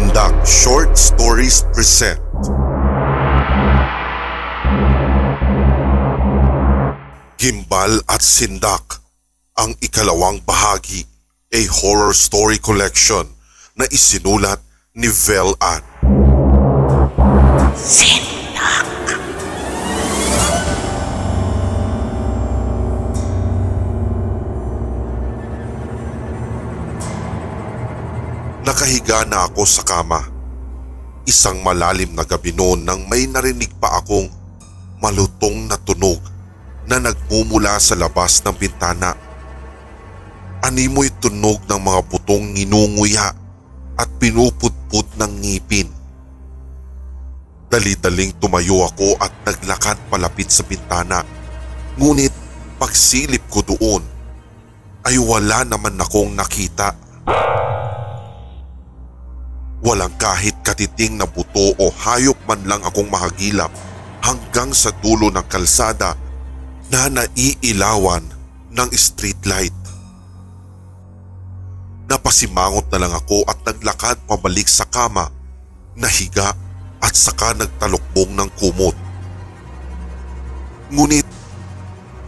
Sindak Short Stories present Gimbal at Sindak ang ikalawang bahagi a horror story collection na isinulat ni Vel Ann. Nakahiga na ako sa kama. Isang malalim na gabi noon nang may narinig pa akong malutong na tunog na nagmumula sa labas ng bintana. Animoy tunog ng mga butong nginunguya at pinupudpud ng ngipin. Dali-daling tumayo ako at naglakad palapit sa bintana. Ngunit pagsilip ko doon ay wala naman akong nakita. Walang kahit katiting na buto o hayop man lang akong mahagilap hanggang sa dulo ng kalsada na naiilawan ng streetlight. Napasimangot na lang ako at naglakad pabalik sa kama, nahiga at saka nagtalukbong ng kumot. Ngunit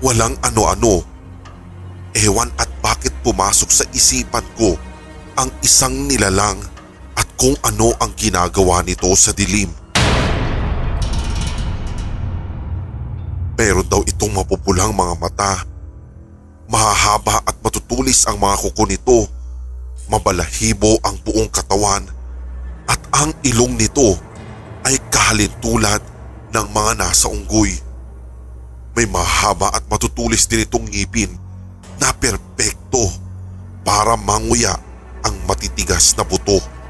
walang ano-ano. Ewan at bakit pumasok sa isipan ko ang isang nilalang at kung ano ang ginagawa nito sa dilim. Meron daw itong mapupulang mga mata. Mahahaba at matutulis ang mga kuko nito. Mabalahibo ang buong katawan at ang ilong nito ay kahalintulad ng mga nasa unggoy. May mahaba at matutulis din itong ngipin na perpekto para manguya ang matitigas na buto.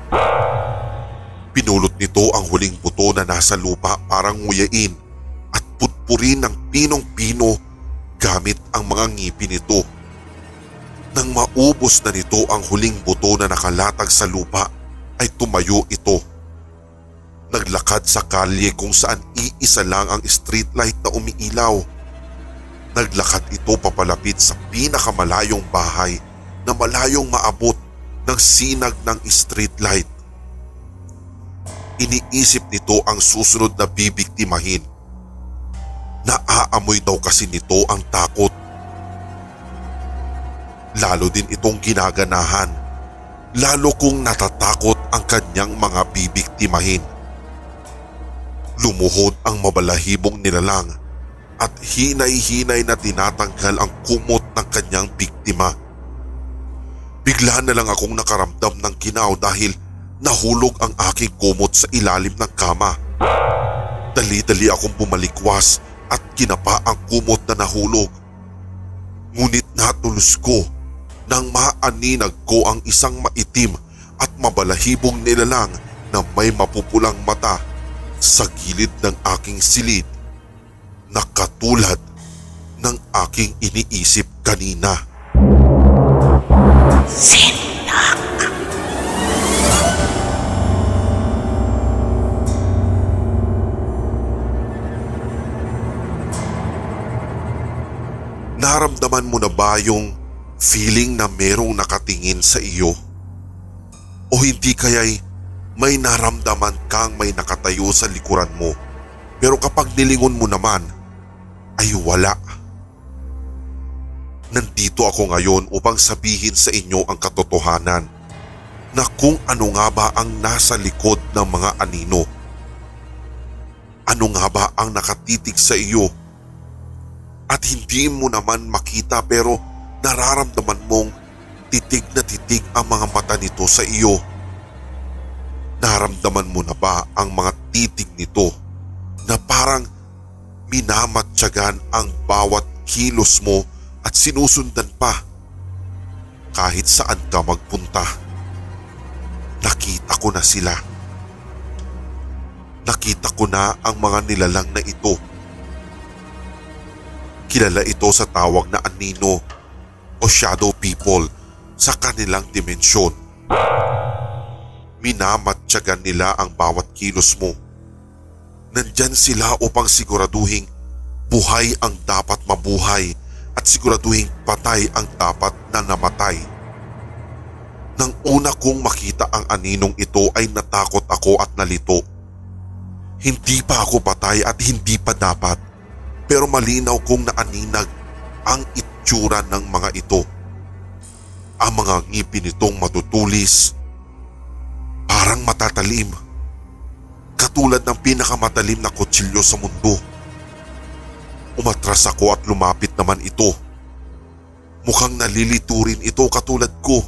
Pinulot nito ang huling buto na nasa lupa para nguyain at putpurin ng pinong-pino gamit ang mga ngipin nito. Nang maubos na nito ang huling buto na nakalatag sa lupa ay tumayo ito. Naglakad sa kalye kung saan iisa lang ang streetlight na umiilaw. Naglakad ito papalapit sa pinakamalayong bahay na malayong maabot ng sinag ng streetlight. Iniisip nito ang susunod na bibiktimahin. Naaamoy daw kasi nito ang takot. Lalo din itong ginaganahan. Lalo kong natatakot ang kanyang mga bibiktimahin. Lumuhod ang mabalahibong nilalang at hinay-hinay na tinatanggal ang kumot ng kanyang biktima. Bigla na lang akong nakaramdam ng ginaw dahil nahulog ang aking kumot sa ilalim ng kama. Dali-dali akong bumalikwas at kinapa ang kumot na nahulog. Ngunit natulos ko nang maaninag ko ang isang maitim at mabalahibong nilalang na may mapupulang mata sa gilid ng aking silid na katulad ng aking iniisip kanina. Yung feeling na merong nakatingin sa iyo? O hindi kaya'y may naramdaman kang may nakatayo sa likuran mo pero kapag nilingon mo naman ay wala. Nandito ako ngayon upang sabihin sa inyo ang katotohanan na kung ano nga ba ang nasa likod ng mga anino. Ano nga ba ang nakatitig sa iyo at hindi mo naman makita pero nararamdaman mong titig na titig ang mga mata nito sa iyo. Naramdaman mo na ba ang mga titig nito na parang minamatyagan ang bawat kilos mo at sinusundan pa kahit saan ka magpunta. Nakita ko na sila. Nakita ko na ang mga nilalang na ito. Kilala ito sa tawag na anino o shadow people sa kanilang dimensyon. Minamatyagan nila ang bawat kilos mo. Nandyan sila upang siguraduhing buhay ang dapat mabuhay at siguraduhing patay ang dapat na namatay. Nang una kong makita ang aninong ito ay natakot ako at nalito. Hindi pa ako patay at hindi pa dapat pero malinaw kong naaninag ang itsura ng mga ito. Ang mga ngipin nitong matutulis, parang matatalim. Katulad ng pinakamatalim na kutsilyo sa mundo. Umatras ako at lumapit naman ito. Mukhang nalilito rin ito katulad ko.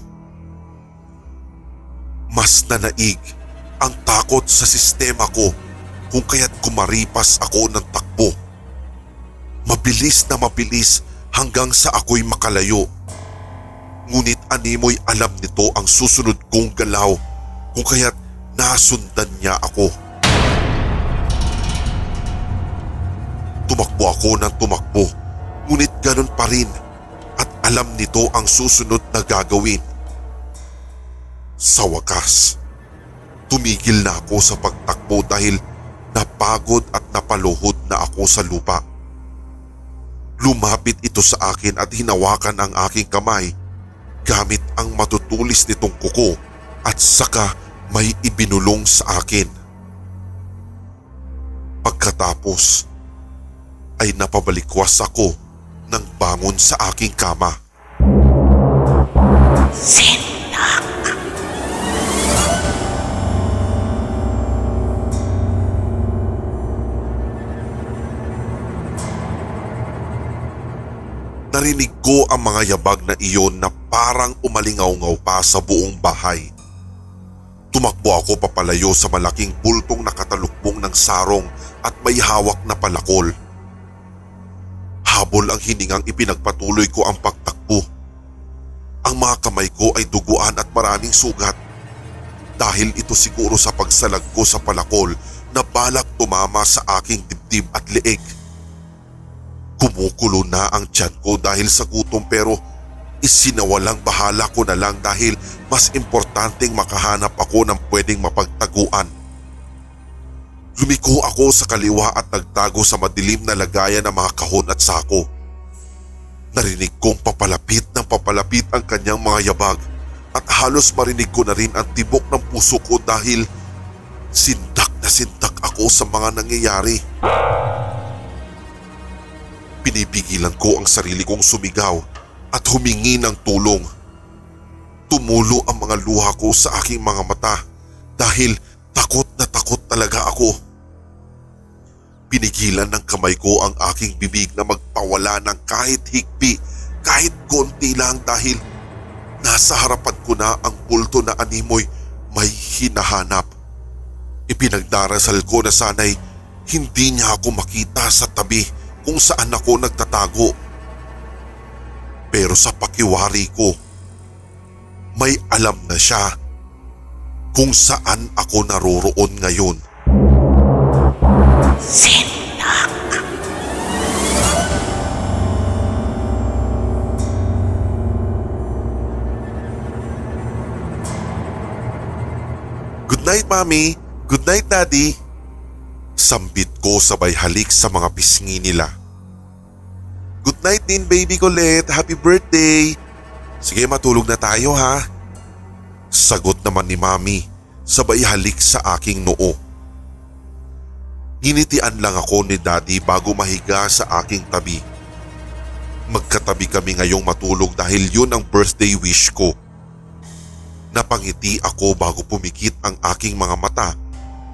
Mas nanaig ang takot sa sistema ko kung kaya't kumaripas ako ng takbo. Mabilis na mabilis hanggang sa ako'y makalayo. Ngunit animoy alam nito ang susunod kong galaw kung kaya't nasundan niya ako. Tumakbo ako ng tumakbo ngunit ganun pa rin at alam nito ang susunod na gagawin. Sa wakas, tumigil na ako sa pagtakbo dahil napagod at napaluhod na ako sa lupa. Lumapit ito sa akin at hinawakan ang aking kamay gamit ang matutulis nitong kuko at saka may ibinulong sa akin. Pagkatapos ay napabalikwas ako ng bangon sa aking kama. Narinig ko ang mga yabag na iyon na parang umalingaw-ngaw pa sa buong bahay. Tumakbo ako papalayo sa malaking bultong nakatalukbong ng sarong at may hawak na palakol. Habol ang hiningang ipinagpatuloy ko ang pagtakbo. Ang mga kamay ko ay duguan at maraming sugat. Dahil ito siguro sa pagsalag ko sa palakol na balak tumama sa aking dibdib at leeg. Kumukulo na ang tiyan ko dahil sa gutom pero isinawalang bahala ko na lang dahil mas importanteng makahanap ako ng pwedeng mapagtaguan. Lumiko ako sa kaliwa at nagtago sa madilim na lagayan ng mga kahon at sako. Narinig kong papalapit ng papalapit ang kanyang mga yabag at halos marinig ko na rin ang tibok ng puso ko dahil sindak na sindak ako sa mga nangyayari. Pinipigilan ko ang sarili kong sumigaw at humingi ng tulong. Tumulo ang mga luha ko sa aking mga mata dahil takot na takot talaga ako. Pinigilan ng kamay ko ang aking bibig na magpawala ng kahit higpi, kahit konti lang dahil nasa harapan ko na ang bulto na animoy may hinahanap. Ipinagdarasal ko na sana'y hindi niya ako makita sa tabi kung saan ako nagtatago. Pero sa pakiwari ko, may alam na siya kung saan ako naroroon ngayon. Good night, Mami. Good night, Daddy. Sambit ko sabay halik sa mga pisngi nila. Good night din, baby Colette. Happy birthday. Sige, matulog na tayo ha. Sagot naman ni Mami sabay halik sa aking noo. Ginitian lang ako ni Daddy bago mahiga sa aking tabi. Magkatabi kami ngayong matulog dahil yun ang birthday wish ko. Napangiti ako bago pumikit ang aking mga mata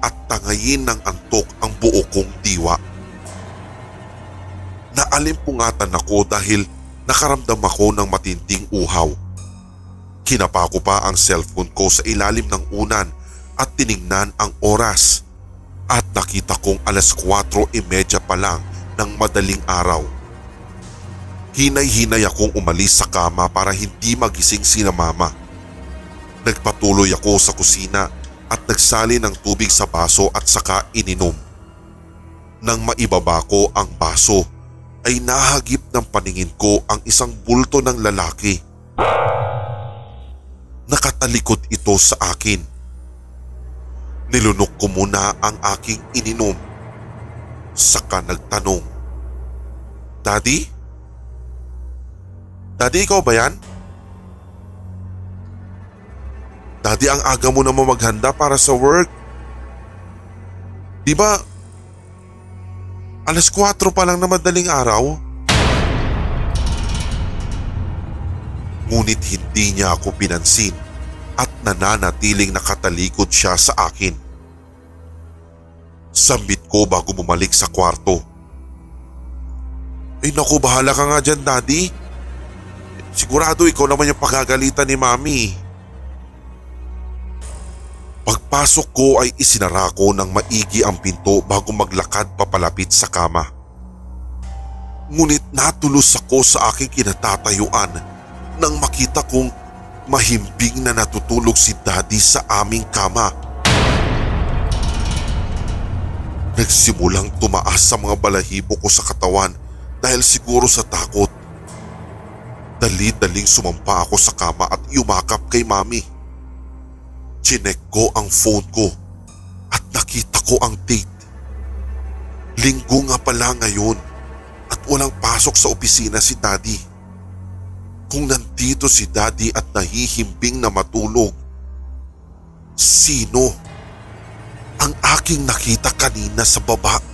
at tangayin ng antok ang buo kong diwa. Naalimpungatan ako dahil nakaramdam ako ng matinding uhaw. Kinapa ko pa ang cellphone ko sa ilalim ng unan at tiningnan ang oras at nakita kong alas 4.30 pa lang ng madaling araw. Hinay-hinay akong umalis sa kama para hindi magising si na mama. Nagpatuloy ako sa kusina at nagsali ng tubig sa baso at saka ininom. Nang maibaba ko ang baso ay nahagip ng paningin ko ang isang bulto ng lalaki. Nakatalikod ito sa akin. Nilunok ko muna ang aking ininom. Saka nagtanong, Daddy? Daddy, ikaw ba yan? Daddy, ang aga mo naman maghanda para sa work. Di ba, alas 4 pa lang na madaling araw? Ngunit hindi niya ako pinansin at nananatiling nakatalikod siya sa akin. Sambit ko bago bumalik sa kwarto. Ay naku, bahala ka nga dyan, Daddy. Sigurado ikaw naman yung pagagalitan ni Mami. Pagpasok ko ay isinara ko ng maigi ang pinto bago maglakad papalapit sa kama. Ngunit natulos ako sa aking kinatatayuan nang makita kong mahimbing na natutulog si Daddy sa aming kama. Nagsimulang tumaas sa mga balahibo ko sa katawan dahil siguro sa takot. Dali-daling sumampa ako sa kama at yumakap kay Mami. Chinek ko ang phone ko at nakita ko ang date. Linggo nga pala ngayon at walang pasok sa opisina si Daddy. Kung nandito si Daddy at nahihimbing na matulog, sino ang aking nakita kanina sa baba?